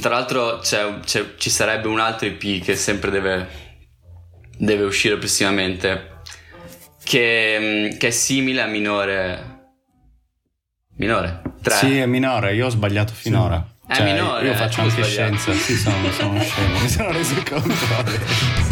tra l'altro c'è, c'è, ci sarebbe un altro EP che sempre deve, deve uscire prossimamente, che, che, è simile a minore. Minore? 3. Sì, è minore, io ho sbagliato finora. Sì. Cioè, è minore. Io faccio anche scienza. Sì, sono, sono scemo. Mi sono reso conto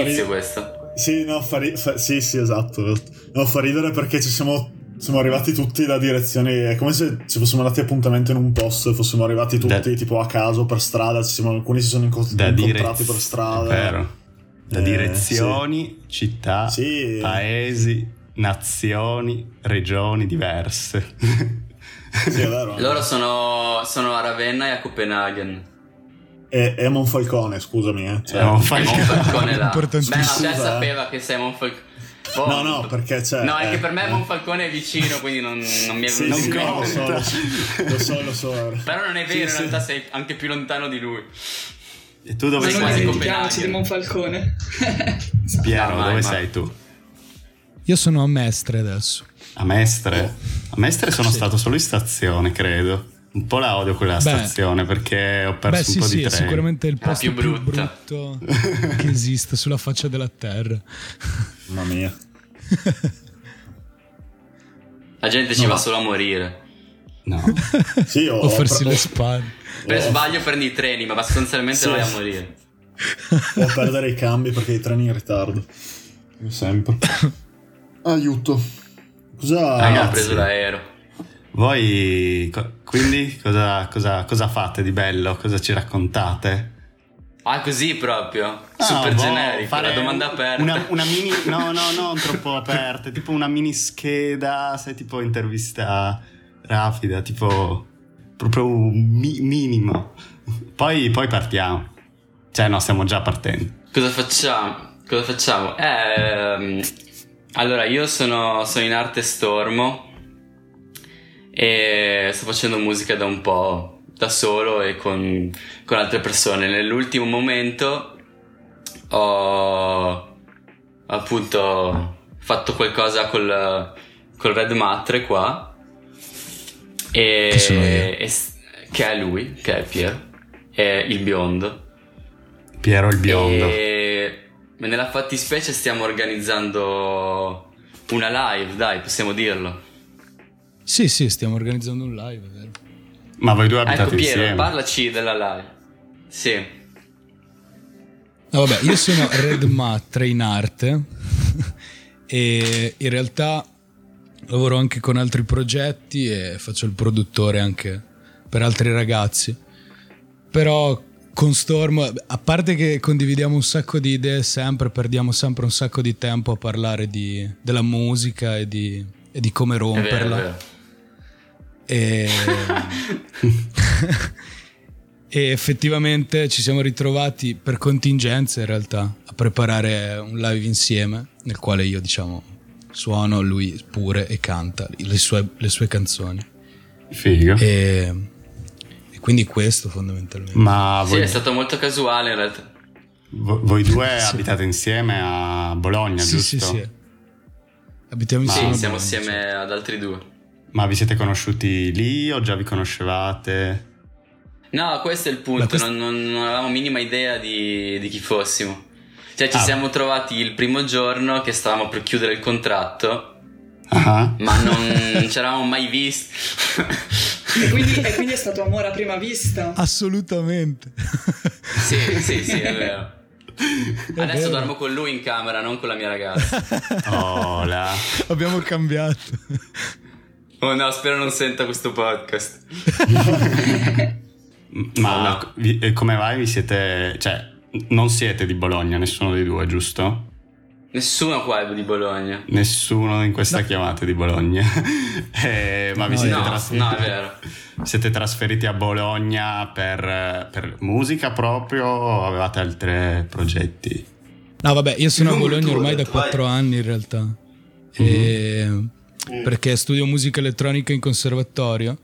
adesso. un inizio ri- questo. Sì, no, fa, ri- fa- sì, sì, esatto. No, fa ridere perché ci siamo, siamo arrivati tutti da direzioni. È come se ci fossimo andati appuntamento in un posto e fossimo arrivati tutti da, tipo a caso per strada. Siamo, alcuni si sono inco- incontrati direz- per strada. vero. Da eh, direzioni, sì. città, sì. paesi, nazioni, regioni diverse. sì, è vero. Loro sono, sono a Ravenna e a Copenaghen. E, e Monfalcone, scusami. Eh. Cioè, Monfalcone, Monfalcone là. Beh, ma già sapeva che sei Monfalcone. Oh, no, no, perché c'è. No, è eh, che per me Monfalcone è vicino, quindi non, non mi è venuto sì, sì, no, lo, so, lo so, lo so. Però non è vero, sì, in realtà sei anche più lontano di lui. E tu dove sei? Non di Monfalcone. Piero, no, dove mai. sei tu? Io sono a Mestre adesso. A Mestre? A Mestre sono stato solo in stazione, credo. Un po' la odio quella Beh, stazione perché ho perso Beh, un po' sì, di sì, treni. È sicuramente il posto più, più brutto che esiste sulla faccia della terra. Mamma mia. La gente ci no. va solo a morire. No. sì, o, farsi le spalle. Per sbaglio prendi i treni, ma sostanzialmente sì. vai a morire. o perdere i cambi perché i treni in ritardo. Sempre. Aiuto. Cosa... Ah, ho preso l'aereo. Voi quindi cosa, cosa, cosa, fate di bello? Cosa ci raccontate? Ah, così proprio? Ah, Super boh, generico, fare la domanda aperta. Una, una, mini, no, no, non troppo aperta, tipo una mini scheda, sai, tipo intervista rapida, tipo proprio un mi- minimo. Poi, poi partiamo. Cioè, no, stiamo già partendo. Cosa facciamo? Cosa facciamo? Eh, allora, io sono, sono in arte stormo e sto facendo musica da un po' da solo e con, con altre persone. Nell'ultimo momento ho appunto fatto qualcosa col, col Red Matre qua e, che, e, che è lui, che è Piero, è il biondo. Piero il biondo. E nella fattispecie stiamo organizzando una live, dai, possiamo dirlo. Sì, sì, stiamo organizzando un live, vero? Ma voi due abitate ecco, Piero, insieme? parlaci della live. Sì. No, vabbè, io sono Red Matre in arte e in realtà lavoro anche con altri progetti e faccio il produttore anche per altri ragazzi. Però con Storm, a parte che condividiamo un sacco di idee sempre, perdiamo sempre un sacco di tempo a parlare di, della musica e di, e di come romperla. È vero, è vero. E... e effettivamente ci siamo ritrovati per contingenza in realtà a preparare un live insieme nel quale io diciamo suono, lui pure e canta le sue, le sue canzoni. Figo. E, e, quindi questo fondamentalmente. Ma voi... Sì, è stato molto casuale in realtà. voi due sì. abitate insieme a Bologna, sì, giusto? Sì, sì. Abitiamo insieme. Sì, siamo insieme ad altri due. Ma vi siete conosciuti lì o già vi conoscevate? No, questo è il punto, questo... non, non, non, avevamo minima idea di, di chi fossimo. Cioè ci ah. siamo trovati il primo giorno che stavamo per chiudere il contratto, uh-huh. ma non ci eravamo mai visti. e, quindi, e quindi è stato amore a prima vista? Assolutamente. sì, sì, sì, è vero. È Adesso vero. dormo con lui in camera, non con la mia ragazza. Oh, là. Abbiamo cambiato. Oh no, spero non senta questo podcast. Ma vi, come mai vi siete... Cioè, non siete di Bologna, nessuno dei due, giusto? Nessuno qua è di Bologna. Nessuno in questa no. chiamata è di Bologna. eh, ma vi no, siete no, trasferiti? No, è vero. Siete trasferiti a Bologna per, per musica proprio o avevate altri progetti? No, vabbè, io sono a Bologna ormai da quattro anni in realtà. e, mm. perché studio musica elettronica in conservatorio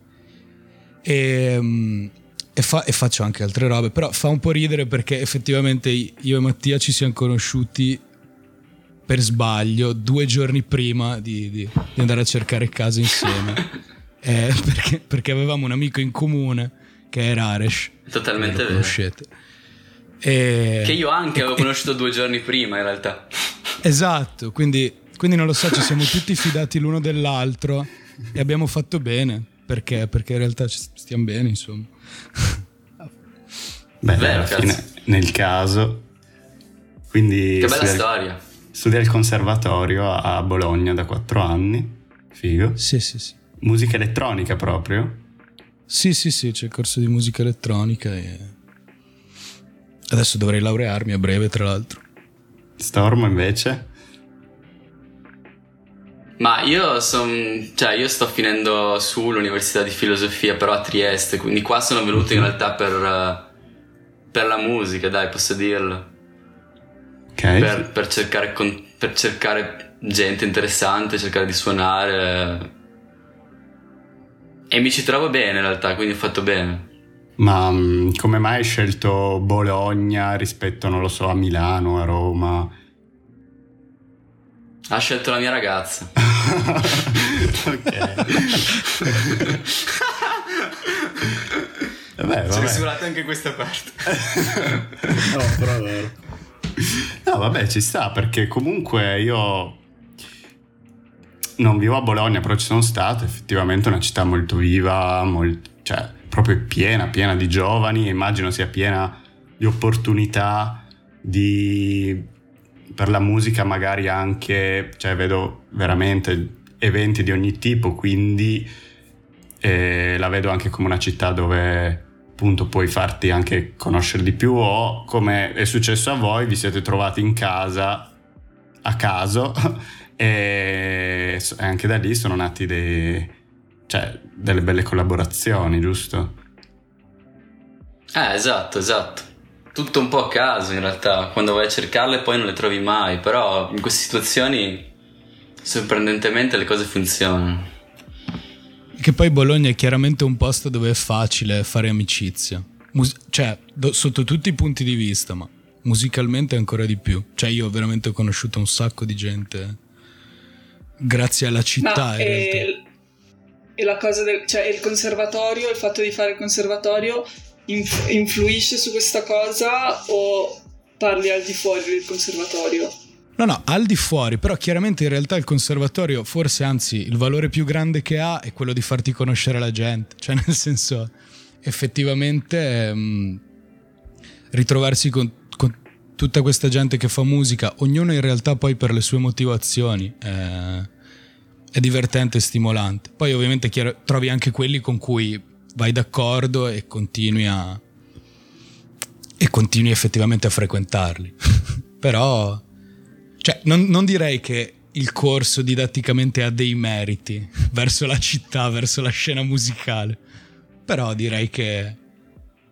e, mm, e, fa, e, faccio anche altre robe, però fa un po' ridere perché effettivamente io e Mattia ci siamo conosciuti per sbaglio due giorni prima di, di, di andare a cercare casa insieme, eh, perché, perché, avevamo un amico in comune che era Aresh. Totalmente vero. Conoscete. E, che io anche avevo conosciuto due giorni prima in realtà. Esatto, quindi, quindi non lo so, ci siamo tutti fidati l'uno dell'altro e abbiamo fatto bene perché, perché in realtà ci stiamo bene, insomma. Beh, Beh alla fine, nel caso. Quindi che bella storia. Studia al conservatorio a Bologna da quattro anni. Figo. Sì, sì, sì. Musica elettronica proprio? Sì, sì, sì, c'è il corso di musica elettronica e adesso dovrei laurearmi a breve, tra l'altro. Stormo invece? Ma io, son, cioè io sto finendo su l'università di filosofia, però a Trieste, quindi qua sono venuto in realtà per, per la musica, dai, posso dirlo. Okay. Per, per, cercare, per cercare gente interessante, cercare di suonare. E mi ci trovo bene in realtà, quindi ho fatto bene. Ma mm, come mai hai scelto Bologna rispetto, non lo so, a Milano, a Roma? Ha scelto la mia ragazza. ok. vabbè, vabbè. Censurate anche questa parte. no, però è vero. No, vabbè, ci sta perché comunque io non vivo a Bologna, però ci sono stato. Effettivamente è una città molto viva, molto, cioè proprio piena, piena di giovani. Immagino sia piena di opportunità di per la musica magari anche, cioè vedo veramente eventi di ogni tipo, quindi eh, la vedo anche come una città dove appunto puoi farti anche conoscere di più o come è successo a voi, vi siete trovati in casa a caso e anche da lì sono nati dei, cioè, delle belle collaborazioni, giusto? Eh, esatto, esatto tutto un po' a caso in realtà, quando vai a cercarle poi non le trovi mai, però in queste situazioni sorprendentemente le cose funzionano. Che poi Bologna è chiaramente un posto dove è facile fare amicizia, Mus- cioè do- sotto tutti i punti di vista, ma musicalmente ancora di più. Cioè io veramente ho conosciuto un sacco di gente grazie alla città. Ma, e, e la cosa del cioè il conservatorio, il fatto di fare il conservatorio inf- influisce su questa cosa o parli al di fuori del conservatorio? No, no, al di fuori, però chiaramente in realtà il conservatorio, forse anzi il valore più grande che ha è quello di farti conoscere la gente, cioè nel senso effettivamente mh, mm, ritrovarsi con, con, tutta questa gente che fa musica, ognuno in realtà poi per le sue motivazioni, eh, è divertente e stimolante. Poi ovviamente chiaro, trovi anche quelli con cui vai d'accordo e continui a e continui effettivamente a frequentarli. Però cioè non, non direi che il corso didatticamente ha dei meriti verso la città, verso la scena musicale. Però direi che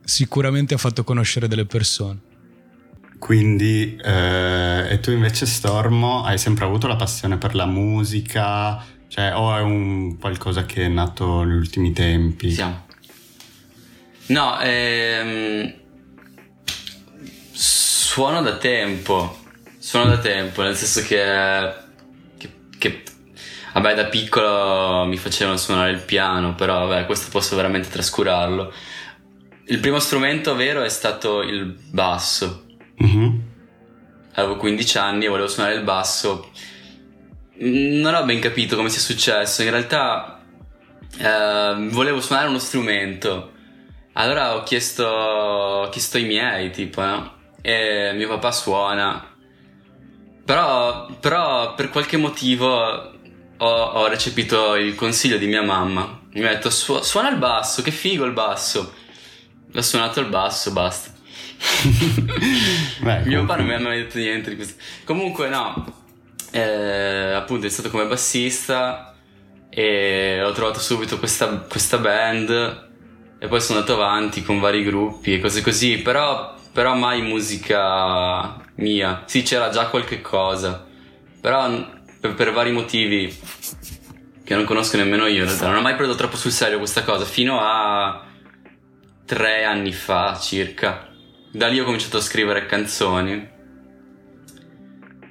sicuramente ha fatto conoscere delle persone. Quindi, eh, e tu invece Stormo hai sempre avuto la passione per la musica, cioè, o è un qualcosa che è nato negli ultimi tempi? Siamo. No, ehm, suono da tempo, suono da tempo, nel senso che, che, che vabbè da piccolo mi facevano suonare il piano, però vabbè questo posso veramente trascurarlo. Il primo strumento vero è stato il basso. Mm-hmm. Avevo 15 anni e volevo suonare il basso. Non ho ben capito come sia successo, in realtà eh, volevo suonare uno strumento allora ho chiesto, ho chiesto ai miei, tipo, no? E mio papà suona. Però, però per qualche motivo ho, ho, recepito il consiglio di mia mamma. Mi ha detto Su- suona il basso, che figo il basso. Ho suonato il basso, basta. Beh, mio papà non mi ha mai detto niente di questo. Comunque no, eh, appunto è stato come bassista e ho trovato subito questa, questa band e poi sono andato avanti con vari gruppi e cose così, però, però mai musica mia. Sì, c'era già qualche cosa, però per, per vari motivi che non conosco nemmeno io in realtà. Non ho mai preso troppo sul serio questa cosa, fino a tre anni fa circa. Da lì ho cominciato a scrivere canzoni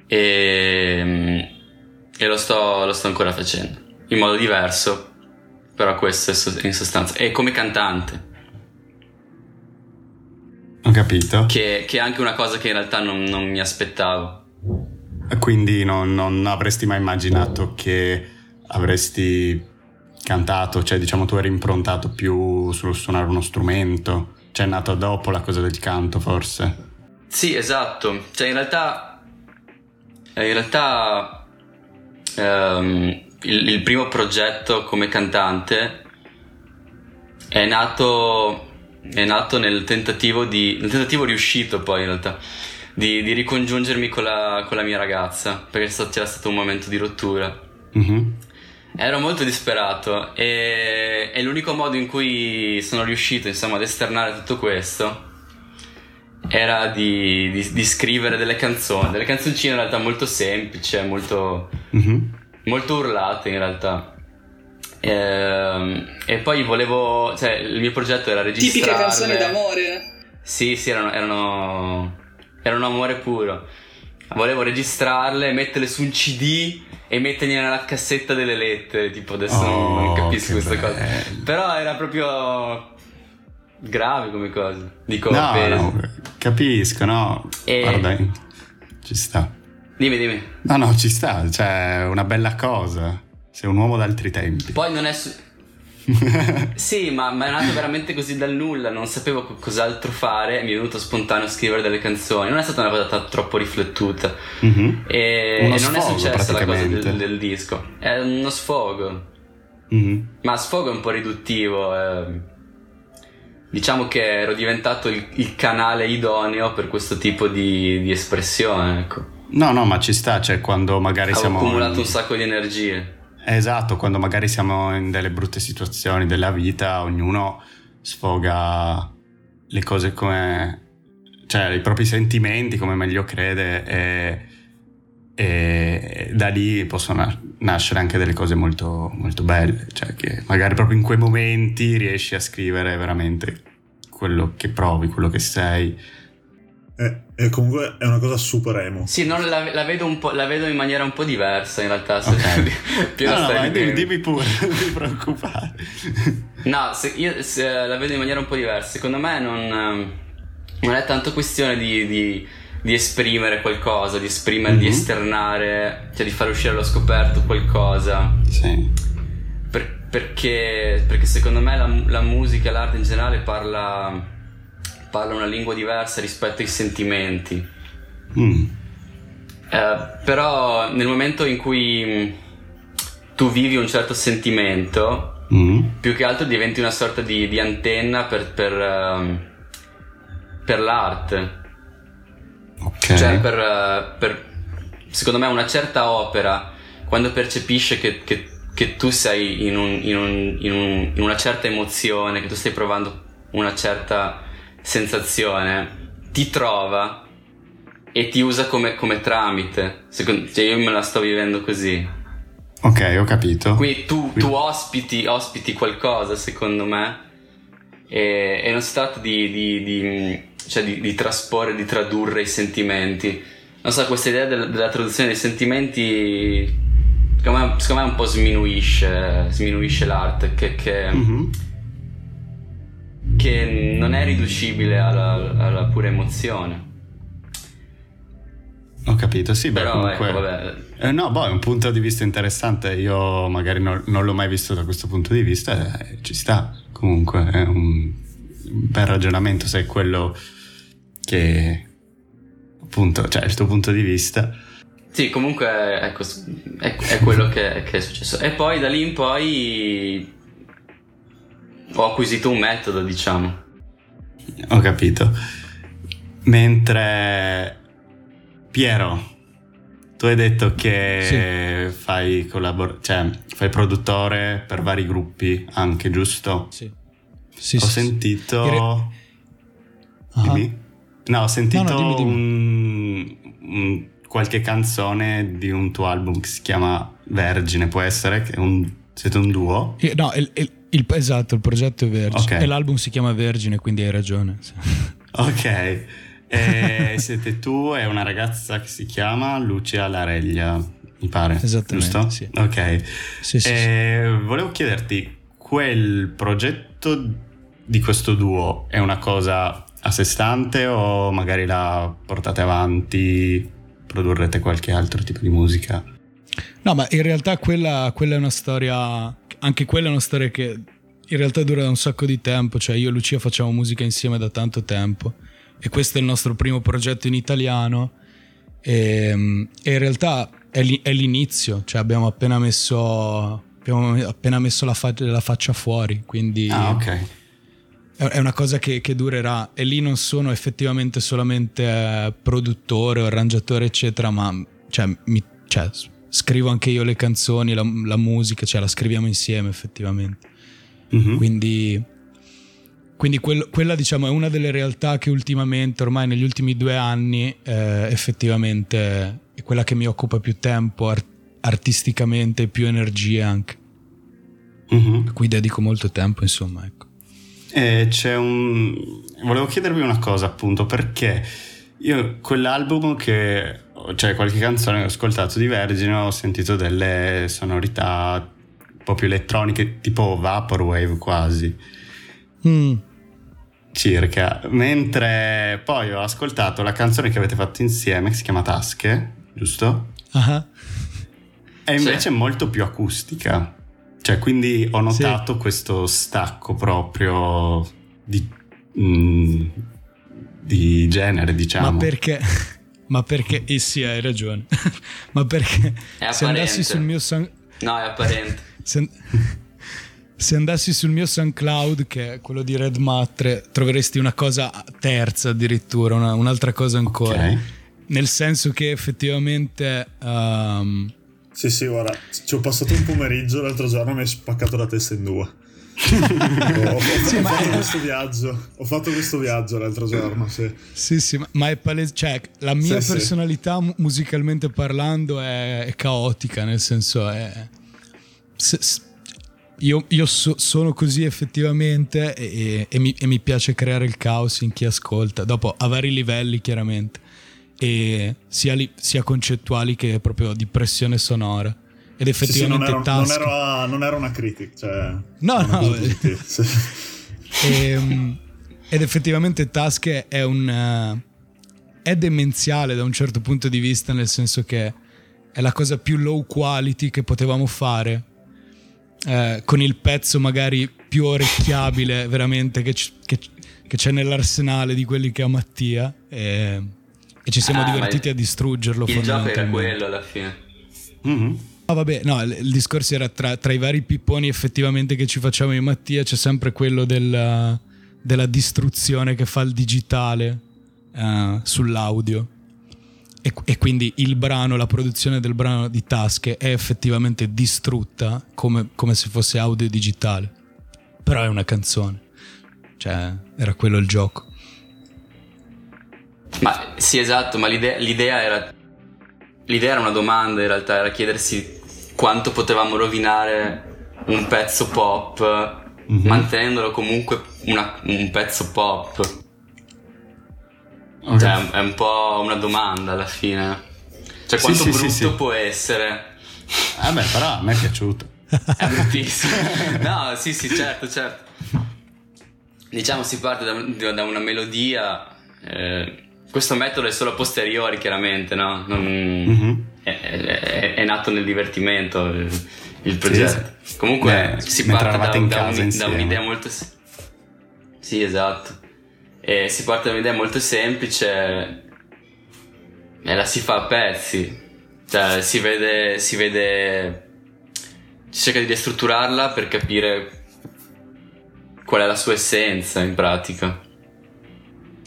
e, e lo, sto, lo sto ancora facendo, in modo diverso, però questo è in sostanza. E come cantante. Ho capito. Che, che, è anche una cosa che in realtà non, non mi aspettavo. Quindi non, non, avresti mai immaginato che avresti cantato, cioè diciamo tu eri improntato più sullo suonare uno strumento, cioè è nato dopo la cosa del canto forse. Sì, esatto, cioè in realtà, eh, in realtà um, il, il primo progetto come cantante è nato è nato nel tentativo di. nel tentativo riuscito poi in realtà. Di, di ricongiungermi con la, con la, mia ragazza. Perché c'era stato un momento di rottura. Mm-hmm. Ero molto disperato e, e, l'unico modo in cui sono riuscito insomma ad esternare tutto questo era di, di, di scrivere delle canzoni, delle canzoncine in realtà molto semplici, molto, mm-hmm. Molto urlate in realtà. E, ehm, e, poi volevo, cioè il mio progetto era registrare. Tipiche canzoni d'amore. Sì, sì, erano, erano, erano amore puro. Volevo registrarle, metterle su un CD e metterli nella cassetta delle lettere. Tipo, adesso oh, non capisco questa bello. cosa. Però era proprio grave come cosa. Dico, no, no, capisco, no. E... Guarda, ci sta. Dimmi, dimmi. No, no, ci sta, cioè, una bella cosa. Sei un uomo d'altri tempi. Poi non è. Su- sì, ma, ma, è nato veramente così dal nulla, non sapevo cos'altro fare, mi è venuto spontaneo scrivere delle canzoni, non è stata una cosa t- troppo riflettuta mm-hmm. e, e, non sfogo, è successa la cosa del, del, disco, è uno sfogo, mm-hmm. ma sfogo è un po' riduttivo, eh. diciamo che ero diventato il, il, canale idoneo per questo tipo di, di espressione, ecco. No, no, ma ci sta, cioè quando magari Avevo siamo... Accumulato un sacco di energie. Esatto, quando magari siamo in delle brutte situazioni della vita, ognuno sfoga le cose come... cioè i propri sentimenti come meglio crede e, e da lì possono nascere anche delle cose molto, molto belle, cioè che magari proprio in quei momenti riesci a scrivere veramente quello che provi, quello che sei è, è, comunque è una cosa super emo. Sì, la, la, vedo la, vedo in maniera un po' diversa in realtà. Se okay. più no, no, dimmi, dimmi, pure, non ti preoccupare. no, se io se la vedo in maniera un po' diversa. Secondo me non, ehm, non è tanto questione di, di, di, esprimere qualcosa, di esprimere, mm-hmm. di esternare, cioè di far uscire allo scoperto qualcosa. Sì. Per, perché, perché secondo me la, la musica, l'arte in generale parla parla una lingua diversa rispetto ai sentimenti. Mm. Eh, però nel momento in cui mm, tu vivi un certo sentimento, mm. più che altro diventi una sorta di, di antenna per, per, uh, per l'arte. Okay. Cioè, per, uh, per, secondo me, una certa opera, quando percepisce che, che, che tu sei in, un, in, un, in, un, in una certa emozione, che tu stai provando una certa sensazione ti trova e ti usa come, come tramite. Secondo, cioè io me la sto vivendo così. Ok, ho capito. Quindi tu, tu ospiti, ospiti, qualcosa, secondo me, e, e non si tratta di, di, di, cioè di, trasporre, di tradurre i sentimenti. Non so, questa idea della, della traduzione dei sentimenti, secondo me, secondo me un po' sminuisce, sminuisce l'arte, che, che mm-hmm che non è riducibile alla, alla pura emozione. Ho capito, sì, beh, Però, comunque... Ecco, vabbè. Eh, no, boh, è un punto di vista interessante, io magari non, non l'ho mai visto da questo punto di vista, eh, ci sta, comunque è un bel ragionamento se è quello che appunto, cioè il tuo punto di vista. Sì, comunque ecco, è, è quello che, che è successo. E poi da lì in poi ho acquisito un metodo, diciamo. Ho capito. Mentre Piero, tu hai detto che sì. fai, collabor- cioè, fai produttore per vari gruppi anche, giusto? Sì. sì ho sì, sentito... Re... Dimmi? No, ho sentito no, no, dimmi, dimmi. Un, un, qualche canzone di un tuo album che si chiama Vergine, può essere? Che un, siete un duo? No, il, il, il, esatto, il progetto è Vergine okay. e l'album si chiama Vergine, quindi hai ragione. ok, e siete tu e una ragazza che si chiama Lucia Lareglia, mi pare. Esattamente. Giusto? Sì. Ok. Sì, sì, sì. Volevo chiederti, quel progetto di questo duo è una cosa a sé stante o magari la portate avanti, produrrete qualche altro tipo di musica? No, ma in realtà quella, quella è una storia, anche quella è una storia che in realtà dura da un sacco di tempo, cioè io e Lucia facciamo musica insieme da tanto tempo e questo è il nostro primo progetto in italiano e, e in realtà è, è, l'inizio, cioè abbiamo appena messo, abbiamo appena messo la, fa- la faccia fuori, quindi... Ah, ok. è una cosa che, che, durerà e lì non sono effettivamente solamente produttore o arrangiatore eccetera ma cioè, mi, cioè, scrivo anche io le canzoni la, la, musica cioè la scriviamo insieme effettivamente mm-hmm. quindi, quindi quel, quella diciamo è una delle realtà che ultimamente ormai negli ultimi due anni eh, effettivamente è quella che mi occupa più tempo art- artisticamente più energie anche mm-hmm. a cui dedico molto tempo insomma ecco e c'è un... Volevo chiedervi una cosa appunto perché io quell'album che... Cioè qualche canzone che ho ascoltato di Vergine ho sentito delle sonorità un po' più elettroniche tipo Vaporwave quasi. Mm. Circa. Mentre poi ho ascoltato la canzone che avete fatto insieme che si chiama Tasche, giusto? Uh-huh. E invece sì. è molto più acustica. Cioè, quindi ho notato sì. questo stacco proprio di, mm, di genere, diciamo. Ma perché? Ma perché? Eh sì, hai ragione. Ma perché? se andassi sul mio Sun... No, è apparente. Se, se, andassi sul mio SoundCloud, che è quello di Red Matre, troveresti una cosa terza addirittura, una, un'altra cosa ancora. Okay. Nel senso che effettivamente... Um, sì, sì, guarda, ci ho passato un pomeriggio l'altro giorno e mi hai spaccato la testa in due. Ho, sì, ho fatto questo viaggio. Ho fatto questo viaggio l'altro giorno sì. Sì, sì ma è palese cioè la mia sì, personalità musicalmente parlando è, è, caotica nel senso è se, se, io, io so, sono così effettivamente e, e, mi, e mi piace creare il caos in chi ascolta dopo a vari livelli chiaramente e sia, li, sia concettuali che proprio di pressione sonora. Ed effettivamente sì, sì, non, era, non, era, non, era, una critica, cioè, no, no. sì. e, ehm, ed effettivamente Task è un è demenziale da un certo punto di vista, nel senso che è la cosa più low quality che potevamo fare. Eh, con il pezzo magari più orecchiabile veramente che, c- che, che c'è nell'arsenale di quelli che ha Mattia. E, e ci siamo ah, divertiti a distruggerlo. Il gioco era quello alla fine. Mm-hmm. Ah, vabbè, no, il, discorso era tra, tra, i vari pipponi effettivamente che ci facciamo in Mattia, c'è sempre quello della, della distruzione che fa il digitale uh, sull'audio. E, e, quindi il brano, la produzione del brano di tasche è effettivamente distrutta come, come se fosse audio digitale. Però è una canzone. Cioè, era quello il gioco. Ma sì, esatto, ma l'idea, l'idea, era. L'idea era una domanda in realtà, era chiedersi quanto potevamo rovinare un pezzo pop mm-hmm. mantenendolo comunque una, un pezzo pop. Okay. Cioè, è un po' una domanda alla fine. Cioè, quanto sì, brutto sì, sì, può essere? Eh beh, però a me è piaciuto. è bruttissimo. no, sì, sì, certo, certo. Diciamo si parte da, da una melodia. Eh, questo metodo è solo a posteriori, chiaramente, no? Non, mm-hmm. È, è, è, nato nel divertimento il, il progetto. Sì, Comunque Beh, si parte da, da, un, da, un'idea molto. Sì, esatto. E si parte da un'idea molto semplice e la si fa a pezzi. Cioè, si vede. Si vede. Si cerca di destrutturarla per capire qual è la sua essenza in pratica.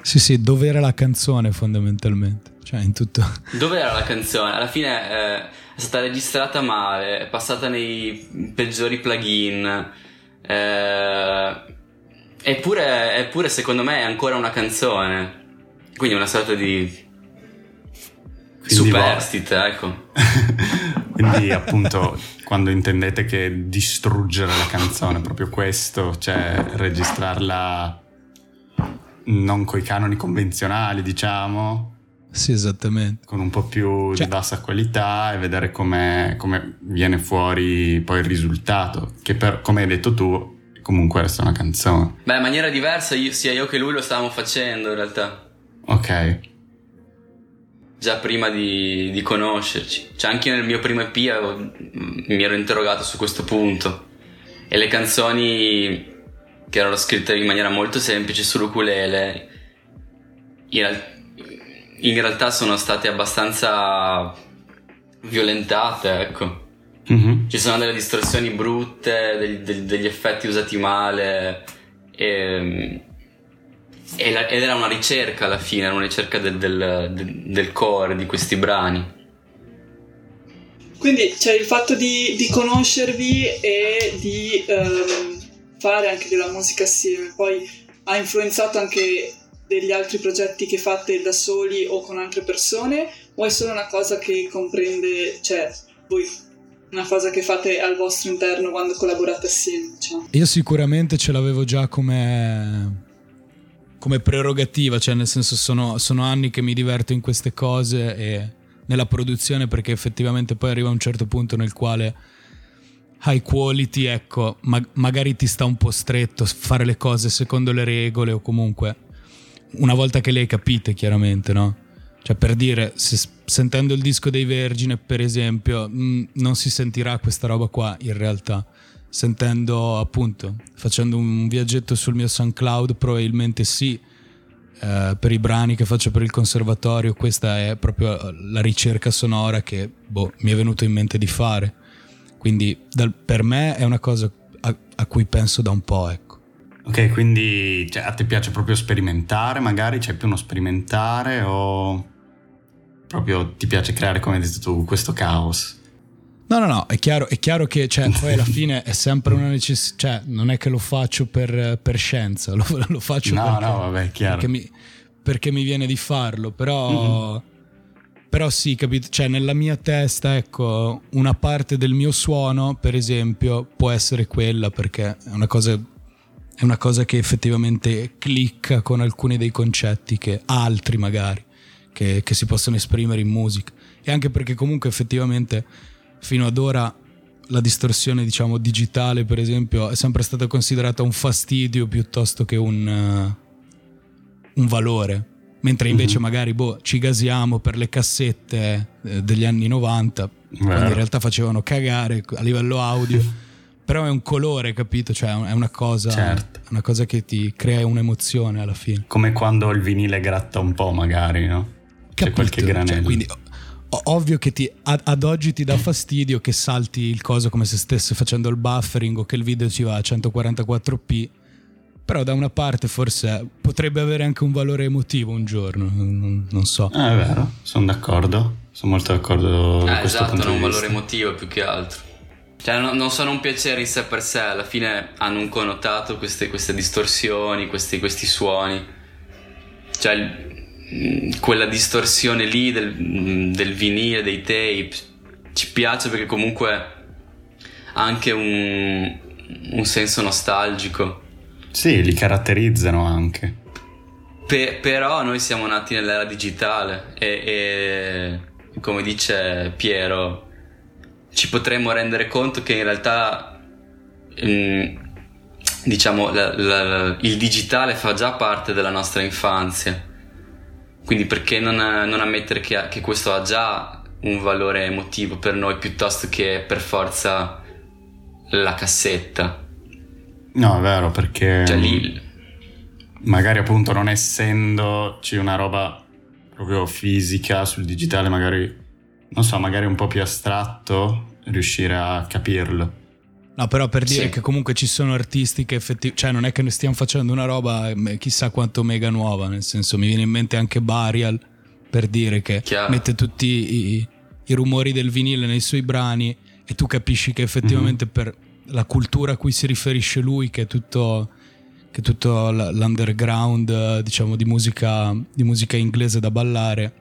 Sì, sì, dove era la canzone fondamentalmente? Cioè, in tutto. Dove era la canzone? Alla fine eh, è stata registrata male, è passata nei peggiori plugin. Eh, eppure, eppure, secondo me, è ancora una canzone. Quindi una sorta di. Superstite, vo- ecco. Quindi appunto quando intendete che distruggere la canzone, proprio questo, cioè registrarla non coi canoni convenzionali, diciamo. Sì, esattamente. Con un po' più cioè, di bassa qualità e vedere come viene fuori poi il risultato, che per, come hai detto tu, comunque resta una canzone. Beh, in maniera diversa, io, sia io che lui lo stavamo facendo in realtà. Ok. Già prima di, di conoscerci. Cioè, anche nel mio primo EP avevo, mi ero interrogato su questo punto. E le canzoni che erano scritte in maniera molto semplice sull'ukulele, in, in realtà sono state abbastanza violentate, ecco. Mm-hmm. Ci sono delle distorsioni brutte, degli, degli, degli effetti usati male. E, e la, ed era una ricerca alla fine, era una ricerca del, del, del, core di questi brani. Quindi c'è il fatto di, di conoscervi e di um, fare anche della musica assieme, poi ha influenzato anche degli altri progetti che fate da soli o con altre persone o è solo una cosa che comprende, cioè voi una cosa che fate al vostro interno quando collaborate assieme? Diciamo? Io sicuramente ce l'avevo già come, come prerogativa, cioè nel senso sono, sono anni che mi diverto in queste cose e nella produzione perché effettivamente poi arriva un certo punto nel quale high quality, ecco, ma- magari ti sta un po' stretto fare le cose secondo le regole o comunque una volta che le hai capite, chiaramente, no? Cioè, per dire, se, sentendo il disco dei Vergine, per esempio, mh, mm, non si sentirà questa roba qua in realtà. Sentendo, appunto, facendo un viaggetto sul mio SoundCloud, probabilmente sì. Eh, per i brani che faccio per il conservatorio, questa è proprio la ricerca sonora che boh, mi è venuto in mente di fare. Quindi dal, per me è una cosa a, a, cui penso da un po', ecco. Ok, quindi cioè, a te piace proprio sperimentare, magari c'è più uno sperimentare o proprio ti piace creare, come hai detto tu, questo caos? No, no, no, è chiaro, è chiaro che cioè, poi alla fine è sempre una necessità, cioè non è che lo faccio per, per scienza, lo, lo faccio no, perché, no, vabbè, chiaro. Perché, mi, perché mi viene di farlo, però... Mm-hmm però sì, capito? Cioè, nella mia testa, ecco, una parte del mio suono, per esempio, può essere quella perché è una cosa, è una cosa che effettivamente clicca con alcuni dei concetti che altri magari, che, che si possono esprimere in musica. E anche perché comunque effettivamente fino ad ora la distorsione, diciamo, digitale, per esempio, è sempre stata considerata un fastidio piuttosto che un, uh, un valore mentre invece mm-hmm. magari boh, ci gasiamo per le cassette eh, degli anni 90, Vero. quando in realtà facevano cagare a livello audio. però è un colore, capito? Cioè è una cosa, certo. una cosa che ti crea un'emozione alla fine. Come quando il vinile gratta un po', magari, no? Capito? C'è qualche cioè, granello. Cioè, quindi, ovvio che ti, ad, ad, oggi ti dà fastidio che salti il coso come se stesse facendo il buffering o che il video ci va a 144p però da una parte forse potrebbe avere anche un valore emotivo un giorno, non, non so. Ah, è vero, sono d'accordo, sono molto d'accordo. Eh, esatto, hanno un valore emotivo più che altro. Cioè, no, non sono un piacere in sé per sé, alla fine hanno un connotato queste, queste distorsioni, questi, questi, suoni. Cioè, mm, quella distorsione lì del, mm, del vinile, dei tape, ci piace perché comunque ha anche un, un senso nostalgico sì, li caratterizzano anche. Pe- però noi siamo nati nell'era digitale e, e, come dice Piero, ci potremmo rendere conto che in realtà mh, mm, diciamo la, la, il digitale fa già parte della nostra infanzia. Quindi perché non, non ammettere che, che questo ha già un valore emotivo per noi piuttosto che per forza la cassetta? No, è vero, perché... Cioè lì... Magari appunto non essendoci una roba proprio fisica sul digitale, magari, non so, magari un po' più astratto, riuscire a capirlo. No, però per dire sì. che comunque ci sono artisti che effettivamente, cioè non è che noi stiamo facendo una roba eh, chissà quanto mega nuova, nel senso mi viene in mente anche Barial per dire che Chiaro. mette tutti i, i, rumori del vinile nei suoi brani e tu capisci che effettivamente mm-hmm. per la cultura a cui si riferisce lui, che è tutto, che è tutto l'underground, diciamo, di musica, di musica inglese da ballare,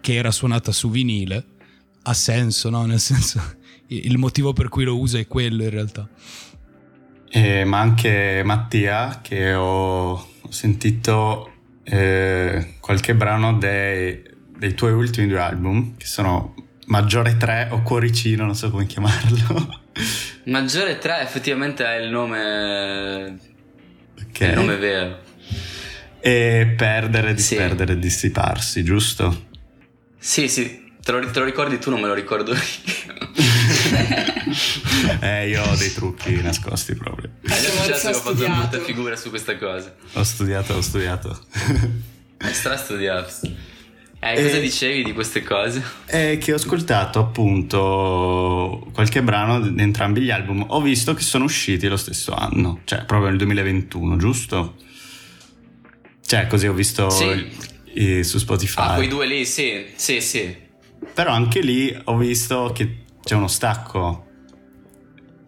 che era suonata su vinile, ha senso, no? Nel senso, il motivo per cui lo usa è quello in realtà. Eh, ma anche Mattia, che ho sentito eh, qualche brano dei, dei, tuoi ultimi due album, che sono Maggiore 3 o Cuoricino, non so come chiamarlo. Maggiore 3 effettivamente è il nome... Okay. il nome vero. E perdere, disperdere, sì. dissiparsi, giusto? Sì, sì, Te lo, te lo, ricordi tu, non me lo ricordo io. eh, io ho dei trucchi nascosti proprio. Eh, già ho fatto una brutta figura su questa cosa. Ho studiato, ho studiato. Hai strastudiato. Eh, cosa eh, dicevi di queste cose? È che ho ascoltato appunto qualche brano di entrambi gli album. Ho visto che sono usciti lo stesso anno, cioè proprio nel 2021, giusto? Cioè, così ho visto sì. i, su Spotify. Ah, quei due lì, sì, sì, sì. Però anche lì ho visto che c'è uno stacco.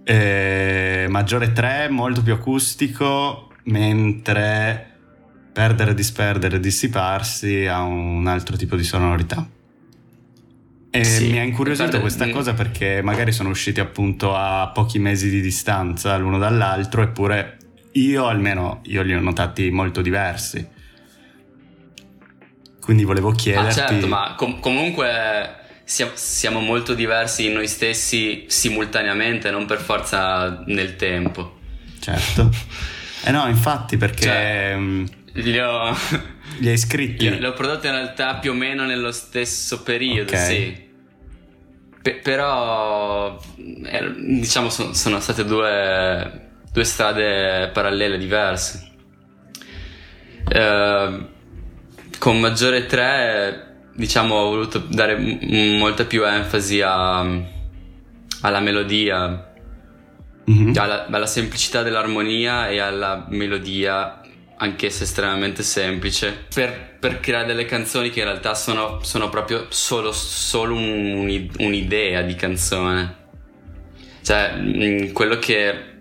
Eh, maggiore 3, molto più acustico, mentre perdere, disperdere, dissiparsi ha un altro tipo di sonorità. E sì, mi ha incuriosito perdere... questa cosa perché magari sono usciti appunto a pochi mesi di distanza l'uno dall'altro, eppure io almeno io li ho notati molto diversi. Quindi volevo chiederti... Ah certo, ma com- comunque siamo molto diversi noi stessi simultaneamente, non per forza nel tempo. Certo. Eh no, infatti perché... Cioè, mm, li ho... Li hai scritti? Li, ho prodotti in realtà più o meno nello stesso periodo, okay. sì. Pe- però, eh, diciamo, son, sono state due, due strade parallele diverse. Uh, con Maggiore 3 diciamo ho voluto dare m- molta più enfasi a, alla melodia. Mm-hmm. alla, alla, semplicità dell'armonia e alla melodia anch'essa estremamente semplice. Per, per, creare delle canzoni che in realtà sono, sono proprio solo, solo un, un'idea di canzone. Cioè mm, quello che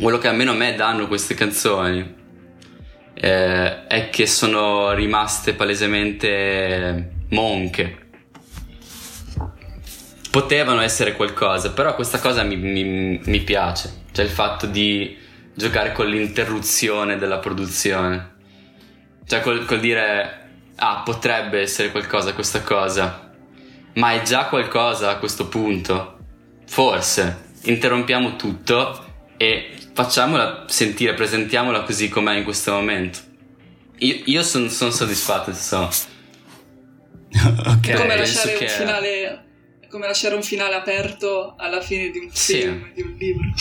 quello che almeno a me danno queste canzoni eh, è che sono rimaste palesemente monche. Potevano essere qualcosa, però questa cosa mi, mi, mi piace, cioè il fatto di giocare con l'interruzione della produzione, cioè col, col dire, ah, potrebbe essere qualcosa questa cosa, ma è già qualcosa a questo punto, forse, interrompiamo tutto e facciamola sentire, presentiamola così com'è in questo momento. Io, io sono son soddisfatto, insomma. ok. È come lasciare, che... un finale, come lasciare un finale aperto alla fine di un film, sì. di un libro.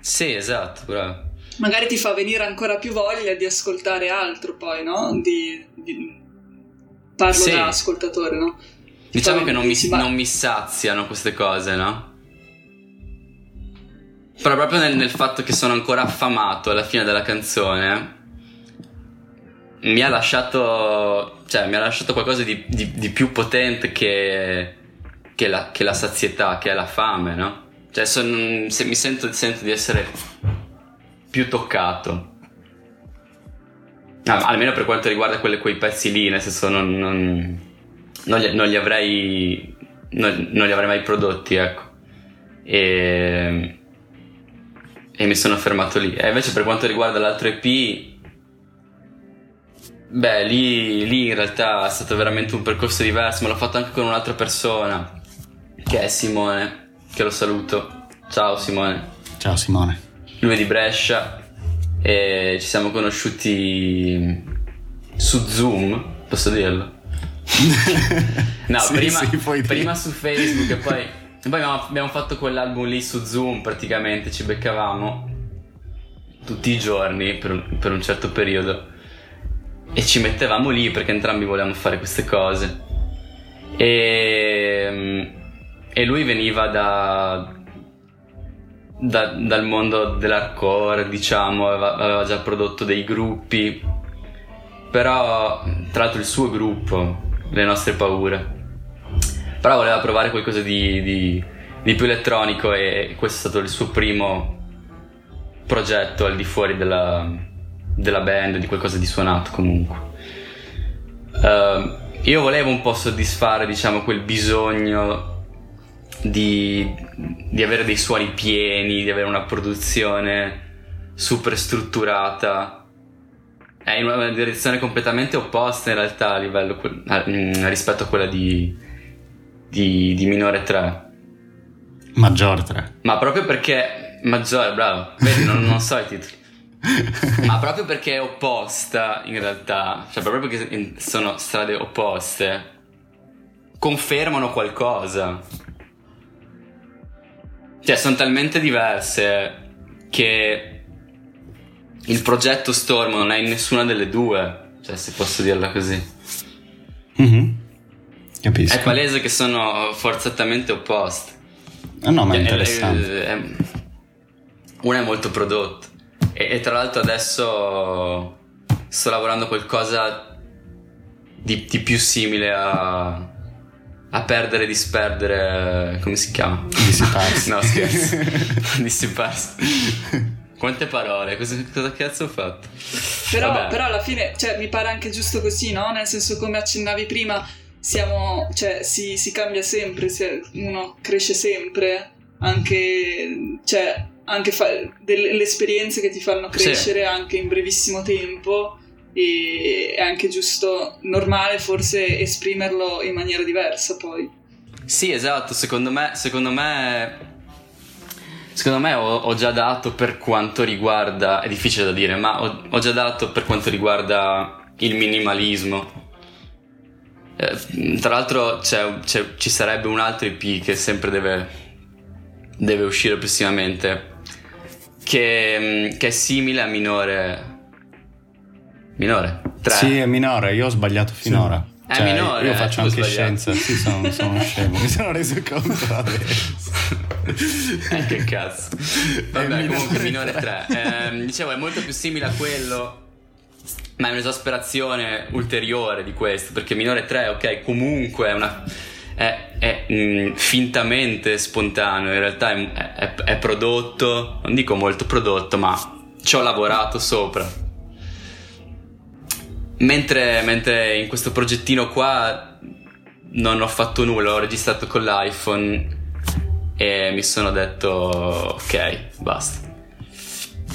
Sì, esatto, bravo. Magari ti fa venire ancora più voglia di ascoltare altro poi, no? Di, di... Parlo sì. da ascoltatore, no? Ti diciamo che non mi, non mi saziano queste cose, no? Però proprio nel, nel, fatto che sono ancora affamato alla fine della canzone, mi ha lasciato, cioè, mi ha lasciato qualcosa di, di, di più potente che, che, la, che, la, sazietà, che è la fame, no? Cioè, son, se mi sento, sento, di essere più toccato. Ah, almeno per quanto riguarda quelle, quei pezzi lì, nel senso non, non, non, li, non li, avrei non, li avrei mai prodotti, ecco. E e mi sono fermato lì. E invece per quanto riguarda l'altro EP, beh, lì, lì in realtà è stato veramente un percorso diverso, ma l'ho fatto anche con un'altra persona, che è Simone, che lo saluto. Ciao Simone. Ciao Simone. Lui è di Brescia e ci siamo conosciuti su Zoom, posso dirlo? no, sì, prima, sì, prima su Facebook e poi poi abbiamo fatto quell'album lì su Zoom, praticamente ci beccavamo tutti i giorni per un, per un certo periodo. E ci mettevamo lì perché entrambi volevamo fare queste cose. E, e lui veniva da, da, dal mondo dell'hardcore, diciamo, aveva, aveva, già prodotto dei gruppi, però tra l'altro il suo gruppo, Le nostre paure però voleva provare qualcosa di, di, di più elettronico e questo è stato il suo primo progetto al di fuori della, della band, di qualcosa di suonato comunque. Uh, io volevo un po' soddisfare, diciamo, quel bisogno di, di avere dei suoni pieni, di avere una produzione super strutturata. È in una direzione completamente opposta in realtà a livello mm, rispetto a quella di, di, di minore 3. Maggiore 3. Ma proprio perché maggiore, bravo. Vedi, non, non so i titoli. Ma proprio perché è opposta in realtà, cioè proprio perché sono strade opposte, confermano qualcosa. Cioè, sono talmente diverse che il progetto Storm non è in nessuna delle due, cioè se posso dirla così. Mm-hmm. Capisco. È palese che sono forzatamente opposte. Ah no, ma è interessante. È, è, una è molto prodotta. E, e, tra l'altro adesso sto lavorando qualcosa di, di più simile a, a perdere e disperdere. Come si chiama? Dissiparsi. no, scherzo. Dissiparsi. Quante parole? Cosa, cosa cazzo ho fatto? Però, però, alla fine, cioè, mi pare anche giusto così, no? Nel senso, come accennavi prima, siamo, cioè, si, si cambia sempre, uno cresce sempre, anche, cioè, anche fa- delle esperienze che ti fanno crescere sì. anche in brevissimo tempo e è anche giusto, normale forse esprimerlo in maniera diversa poi. Sì, esatto, secondo me, secondo me, secondo me ho, ho, già dato per quanto riguarda, è difficile da dire, ma ho, ho già dato per quanto riguarda il minimalismo. Eh, tra l'altro c'è, c'è, ci sarebbe un altro EP che sempre deve, deve uscire prossimamente che, mm, che è simile a minore. Minore? 3. Sì, è minore, io ho sbagliato finora. Sì. Cioè, è minore. Io faccio anche scienza, sì, sono, sono scemo. Mi sono reso conto adesso. eh, che cazzo. Vabbè, minore comunque minore 3. Eh, dicevo, è molto più simile a quello. Ma è un'esasperazione ulteriore di questo, perché minore 3, ok, comunque è una è, è mh, mm, fintamente spontaneo, in realtà è, è, prodotto, non dico molto prodotto, ma ci ho lavorato sopra. Mentre, mentre in questo progettino qua non ho fatto nulla, ho registrato con l'iPhone e mi sono detto ok, basta.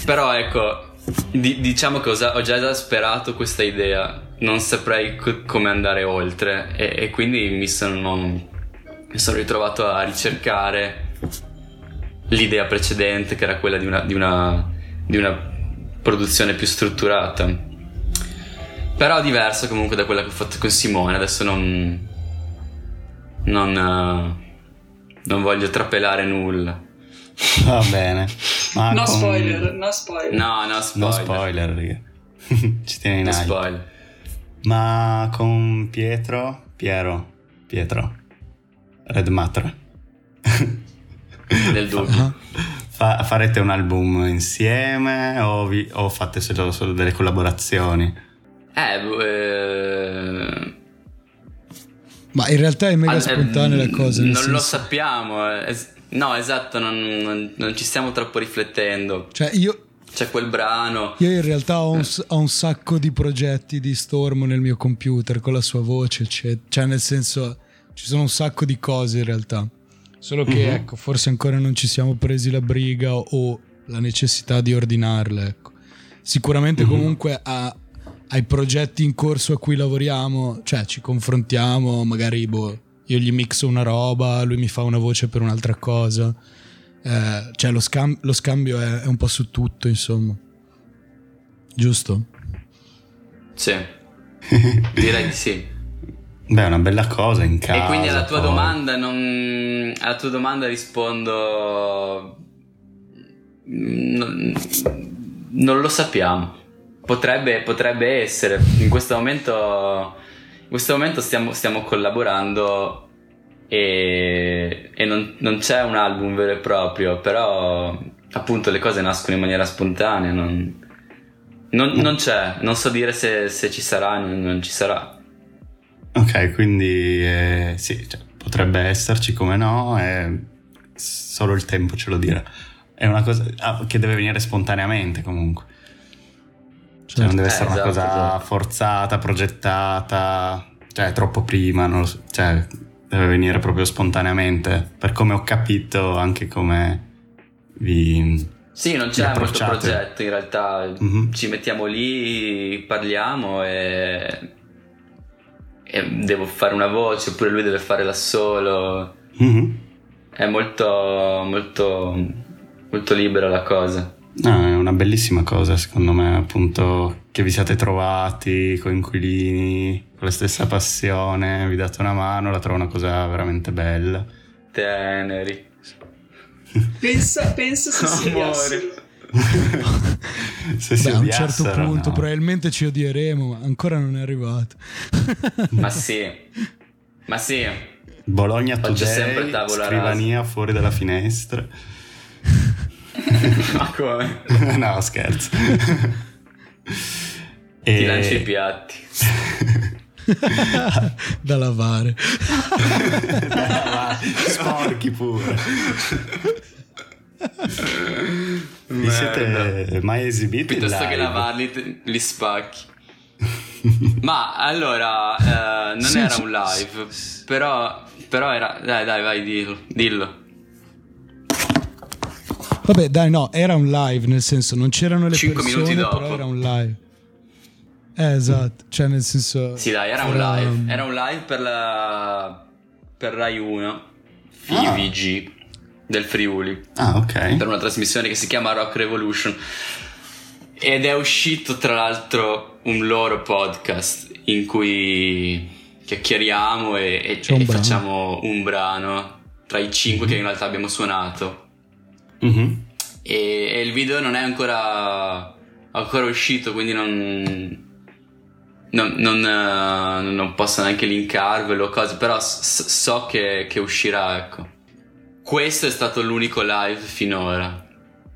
Però ecco, di, diciamo che ho, già esasperato questa idea. Non saprei co- come andare oltre e, e quindi mi sono, mi sono, ritrovato a ricercare l'idea precedente che era quella di una, di una, di una produzione più strutturata. Però diversa comunque da quella che ho fatto con Simone. Adesso non non, uh, non voglio trapelare nulla. Va bene Ma no con... spoiler no spoiler no no spoiler no spoiler ci tieni in no spoiler ma con Pietro, Piero, Pietro, Red Matter. Del dubbio. Fa, farete un album insieme o, vi, o fate solo, solo, delle collaborazioni? Eh, eh... Ma in realtà è mega All- spontanea la cosa. Non senso... lo sappiamo. Es- no, esatto, non, non, non, ci stiamo troppo riflettendo. Cioè, io, c'è quel brano. Io in realtà ho un, ho un, sacco di progetti di Storm nel mio computer con la sua voce, eccetera. Cioè, nel senso, ci sono un sacco di cose in realtà. Solo che, mm-hmm. ecco, forse ancora non ci siamo presi la briga o la necessità di ordinarle, ecco. Sicuramente mm-hmm. comunque a, ai progetti in corso a cui lavoriamo, cioè ci confrontiamo, magari boh, io gli mixo una roba, lui mi fa una voce per un'altra cosa eh, cioè lo, scam- lo scambio è, è, un po' su tutto, insomma. Giusto? Sì, direi di sì. Beh, è una bella cosa in casa. E quindi alla tua, domanda, non... alla tua domanda rispondo... Non, non lo sappiamo. Potrebbe, potrebbe, essere. In questo momento, in questo momento stiamo, stiamo collaborando e, e non, non, c'è un album vero e proprio, però appunto le cose nascono in maniera spontanea, non, non, non c'è, non so dire se, se ci sarà o non, ci sarà. Ok, quindi eh, sì, cioè, potrebbe esserci come no, e solo il tempo ce lo dirà. È una cosa ah, che deve venire spontaneamente comunque. Cioè, non deve certo. essere eh, una esatto, cosa esatto. forzata, progettata. Cioè, cioè troppo prima, non lo so, cioè deve venire proprio spontaneamente, per come ho capito anche come vi... Sì, non c'è molto progetto in realtà, mm-hmm. ci mettiamo lì, parliamo e... e... devo fare una voce oppure lui deve fare l'assolo. Mm-hmm. È molto, molto, molto libera la cosa. No, è una bellissima cosa secondo me appunto che vi siate trovati coinquilini con la stessa passione, vi date una mano, la trovo una cosa veramente bella. Teneri. Pensa, pensa se si odiassero. se si Beh, a un certo punto no. probabilmente ci odieremo, ma ancora non è arrivato. ma sì, ma sì. Bologna today, scrivania rasa. fuori dalla finestra. Ma come? no, scherzo. e... Ti lanci i piatti. da lavare. da lavare. Sporchi pure. Vi siete mai esibiti? Piuttosto che lavarli, li spacchi. Ma allora, eh, non sì, era un live, però, però era... Dai, dai, vai, dillo. dillo. Vabbè, dai, no, era un live, nel senso, non c'erano le 5 persone, minuti dopo. però era un live. Eh, esatto, cioè nel senso... Sì, dai, era, era... un live. Era un live per la... per Rai 1, FIVG, ah. del Friuli. Ah, ok. Per una trasmissione che si chiama Rock Revolution. Ed è uscito, tra l'altro, un loro podcast in cui chiacchieriamo e, e, e facciamo un brano tra i cinque mm-hmm. che in realtà abbiamo suonato. Mm-hmm. E, e, il video non è ancora, ancora uscito, quindi non, non, non, uh, non, posso neanche linkarvelo o cose, però so, so che, che, uscirà, ecco. Questo è stato l'unico live finora.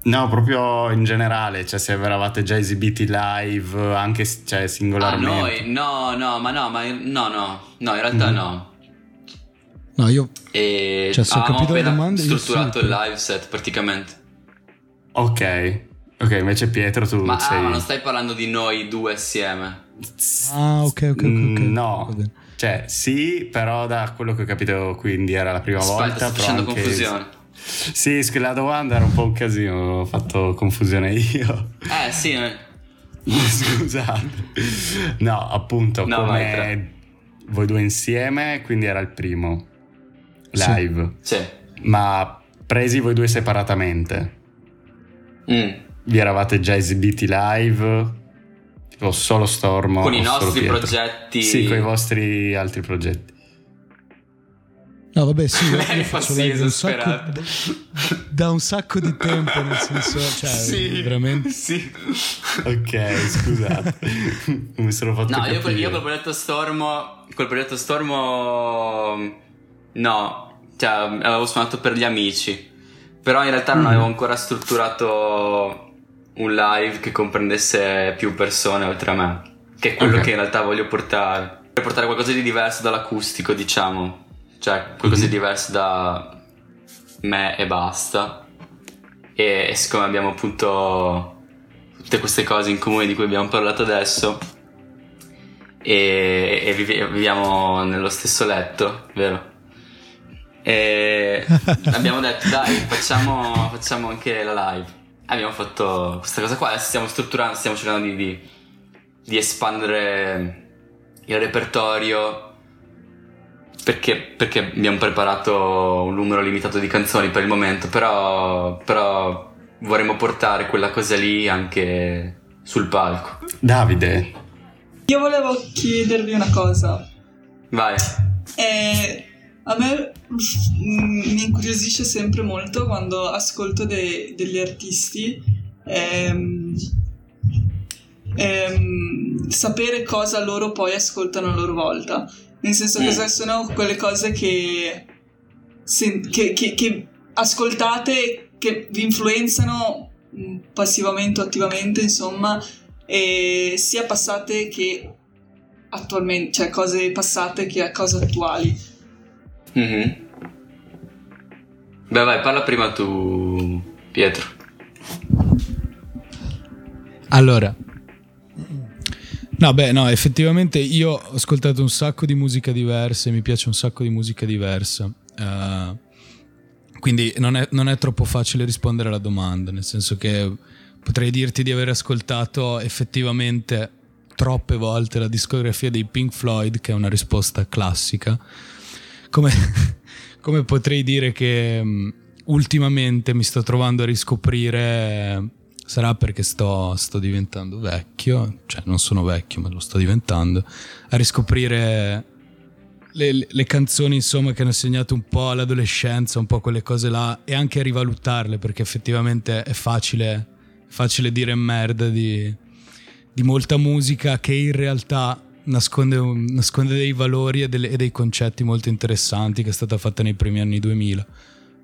No, proprio in generale, cioè se eravate già esibiti live, anche cioè, singolarmente. Ah, noi? No, no, ma no, ma no, no, no, in realtà mm. no. No, io... E cioè, se ho capito la domanda... strutturato il live set praticamente. Ok, ok, invece Pietro tu ma, sei... Ah, ma non stai parlando di noi due assieme? Ah, ok, ok, ok. okay. No, cioè sì, però da quello che ho capito quindi era la prima Aspetta, volta. Sto facendo anche... confusione. Sì, la domanda era un po' un casino, ho fatto confusione io. Eh sì. Eh. Scusate. No, appunto, no, come voi due insieme, quindi era il primo live. Sì. Ma presi voi due separatamente. Mm. Vi eravate già esibiti live? Tipo solo Storm? Con i nostri progetti? Sì, con i vostri altri progetti. No, vabbè, sì, io, io faccio live un sacco, da, da, un sacco di tempo, nel senso, cioè, sì, veramente... Sì. Ok, scusate, mi sono fatto No, io, io col progetto Stormo, col progetto Stormo, no, cioè, avevo suonato per gli amici, però in realtà non mm. avevo ancora strutturato un live che comprendesse più persone oltre a me, che è quello okay. che in realtà voglio portare. Voglio portare qualcosa di diverso dall'acustico, diciamo, cioè qualcosa mm-hmm. di diverso da me e basta. E, e siccome abbiamo appunto tutte queste cose in comune di cui abbiamo parlato adesso e, e viviamo nello stesso letto, vero? E abbiamo detto dai facciamo, facciamo anche la live abbiamo fatto questa cosa qua, stiamo strutturando, stiamo cercando di, di, di espandere il repertorio perché, perché, abbiamo preparato un numero limitato di canzoni per il momento, però, però vorremmo portare quella cosa lì anche sul palco. Davide. Io volevo chiedervi una cosa. Vai. Eh, a me mm, mi incuriosisce sempre molto quando ascolto de- degli artisti ehm, ehm, sapere cosa loro poi ascoltano a loro volta. Nel senso che mm. sono quelle cose che, che, che, che ascoltate, che vi influenzano mm, passivamente o attivamente, insomma, e sia passate che attualmente, cioè cose passate che cose attuali. Mm-hmm. Beh, vai, parla prima tu, Pietro. Allora, No, beh, no, effettivamente io ho ascoltato un sacco di musica diversa, mi piace un sacco di musica diversa. Uh, quindi non è, non è, troppo facile rispondere alla domanda, nel senso che potrei dirti di aver ascoltato effettivamente troppe volte la discografia dei Pink Floyd, che è una risposta classica. Come, come potrei dire che um, ultimamente mi sto trovando a riscoprire, sarà perché sto, sto diventando vecchio, cioè non sono vecchio ma lo sto diventando, a riscoprire le, le, canzoni insomma che hanno segnato un po' l'adolescenza, un po' quelle cose là e anche a rivalutarle perché effettivamente è facile, facile dire merda di, di, molta musica che in realtà nasconde, nasconde dei valori e, delle, e, dei concetti molto interessanti che è stata fatta nei primi anni 2000.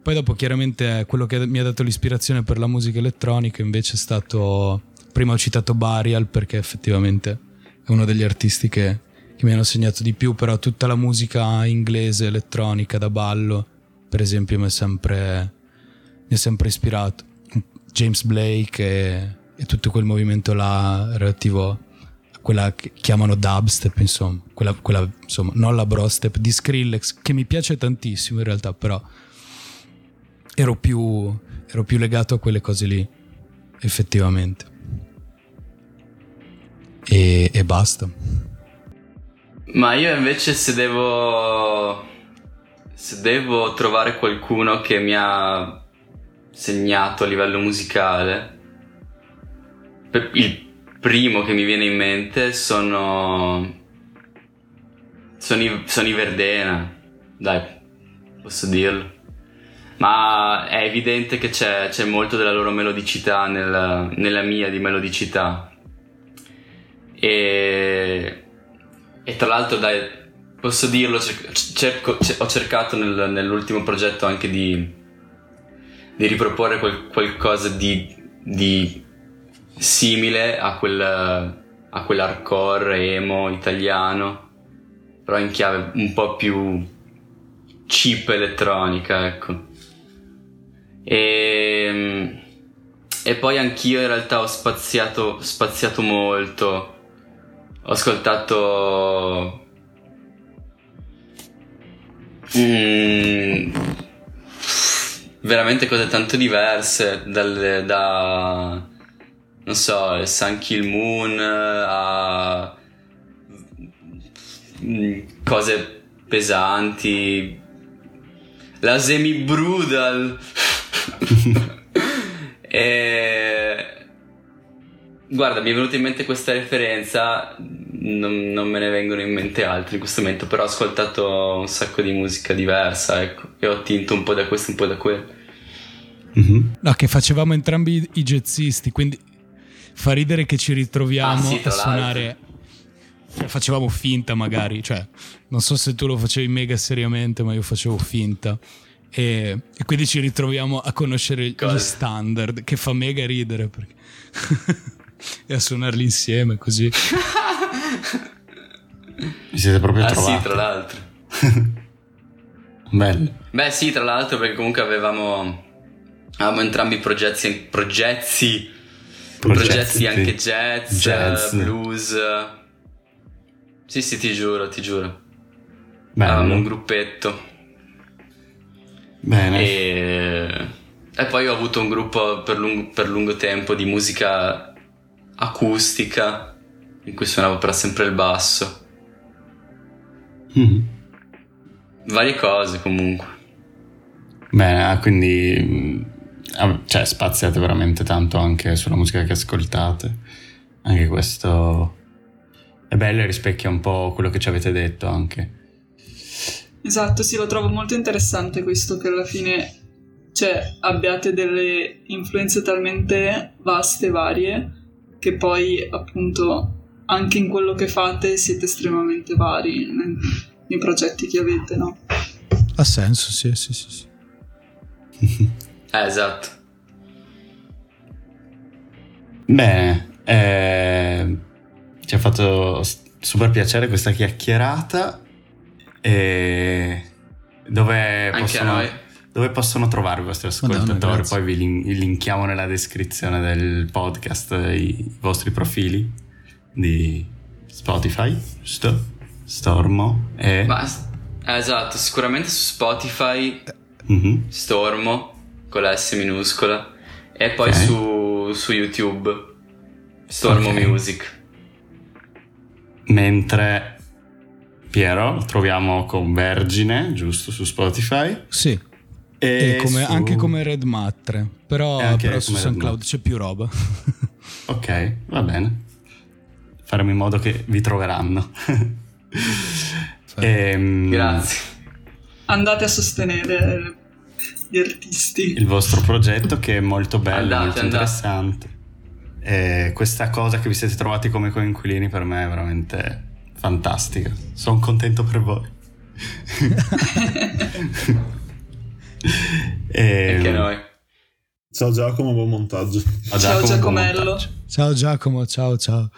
Poi dopo chiaramente quello che mi ha dato l'ispirazione per la musica elettronica invece è stato, prima ho citato Barial perché effettivamente è uno degli artisti che che mi hanno segnato di più, però tutta la musica inglese elettronica da ballo, per esempio, mi è sempre, mi è sempre ispirato. James Blake e, e, tutto quel movimento là relativo quella che chiamano dubstep, insomma, quella, quella insomma, non la brostep di Skrillex, che mi piace tantissimo in realtà, però ero più, ero più legato a quelle cose lì, effettivamente. E, e basta. Ma io invece se devo... Se devo trovare qualcuno che mi ha segnato a livello musicale, il primo che mi viene in mente sono... Sono i, sono i Verdena, dai, posso dirlo. Ma è evidente che c'è, c'è molto della loro melodicità nella, nella mia di melodicità. E e tra l'altro, dai, posso dirlo, cerco, ho cercato nel, nell'ultimo progetto anche di, di riproporre quel, qualcosa di, di, simile a quel, a quell'hardcore emo italiano, però in chiave un po' più cheap elettronica, ecco. E, e poi anch'io in realtà ho spaziato, spaziato molto ho ascoltato mm, veramente cose tanto diverse dalle, da non so Sun Kill Moon a mm, cose pesanti la semi brutal e Guarda, mi è venuta in mente questa referenza, non, non, me ne vengono in mente altri in questo momento, però ho ascoltato un sacco di musica diversa, ecco, e ho tinto un po' da questo, un po' da quello. Mm-hmm. No, che facevamo entrambi i jazzisti, quindi fa ridere che ci ritroviamo ah, sì, a suonare. Cioè, facevamo finta magari, cioè, non so se tu lo facevi mega seriamente, ma io facevo finta. E, e quindi ci ritroviamo a conoscere Cosa? gli standard, che fa mega ridere perché... e a suonarli insieme così. Vi siete proprio ah, trovati? sì, tra l'altro. Bello. Beh, sì, tra l'altro, perché comunque avevamo, avevamo entrambi progetti, progetti, progetti anche jazz, jazz, blues. Sì, sì, ti giuro, ti giuro. Avevamo un gruppetto. Bene. E, e poi ho avuto un gruppo per lungo, per lungo tempo di musica acustica in cui suonavo per sempre il basso. Mm. Varie cose comunque. Bene, ah, quindi mm, cioè, spaziate veramente tanto anche sulla musica che ascoltate. Anche questo è bello e rispecchia un po' quello che ci avete detto anche. Esatto, sì, lo trovo molto interessante questo che alla fine cioè, abbiate delle influenze talmente vaste e varie che poi appunto anche in quello che fate siete estremamente vari nei, nei progetti che avete, no? Ha senso, sì, sì, sì. sì. eh, esatto. Bene, eh, ci ha fatto super piacere questa chiacchierata. E dove possono, dove possono trovare i vostri ascoltatori? Madonna, Poi vi linkiamo nella descrizione del podcast i vostri profili di Spotify, giusto? Stormo e... Ma, esatto, sicuramente su Spotify mm-hmm. Stormo con la S minuscola e poi okay. su, su, YouTube Stormo okay. Music. Mentre Piero lo troviamo con Vergine, giusto, su Spotify. Sì. E, e come, su... anche come Red Matre, però, però su SoundCloud c'è più roba. ok, va bene. Faremo in modo che vi troveranno. e, ehm, Grazie. Andate a sostenere gli artisti. Il vostro progetto che è molto bello, andate, molto andate. interessante. E questa cosa che vi siete trovati come coinquilini per me è veramente fantastica. Sono contento per voi. e... Anche noi. Ciao Giacomo, buon montaggio. Ciao, ciao Giacomello. Ciao Giacomo, ciao ciao.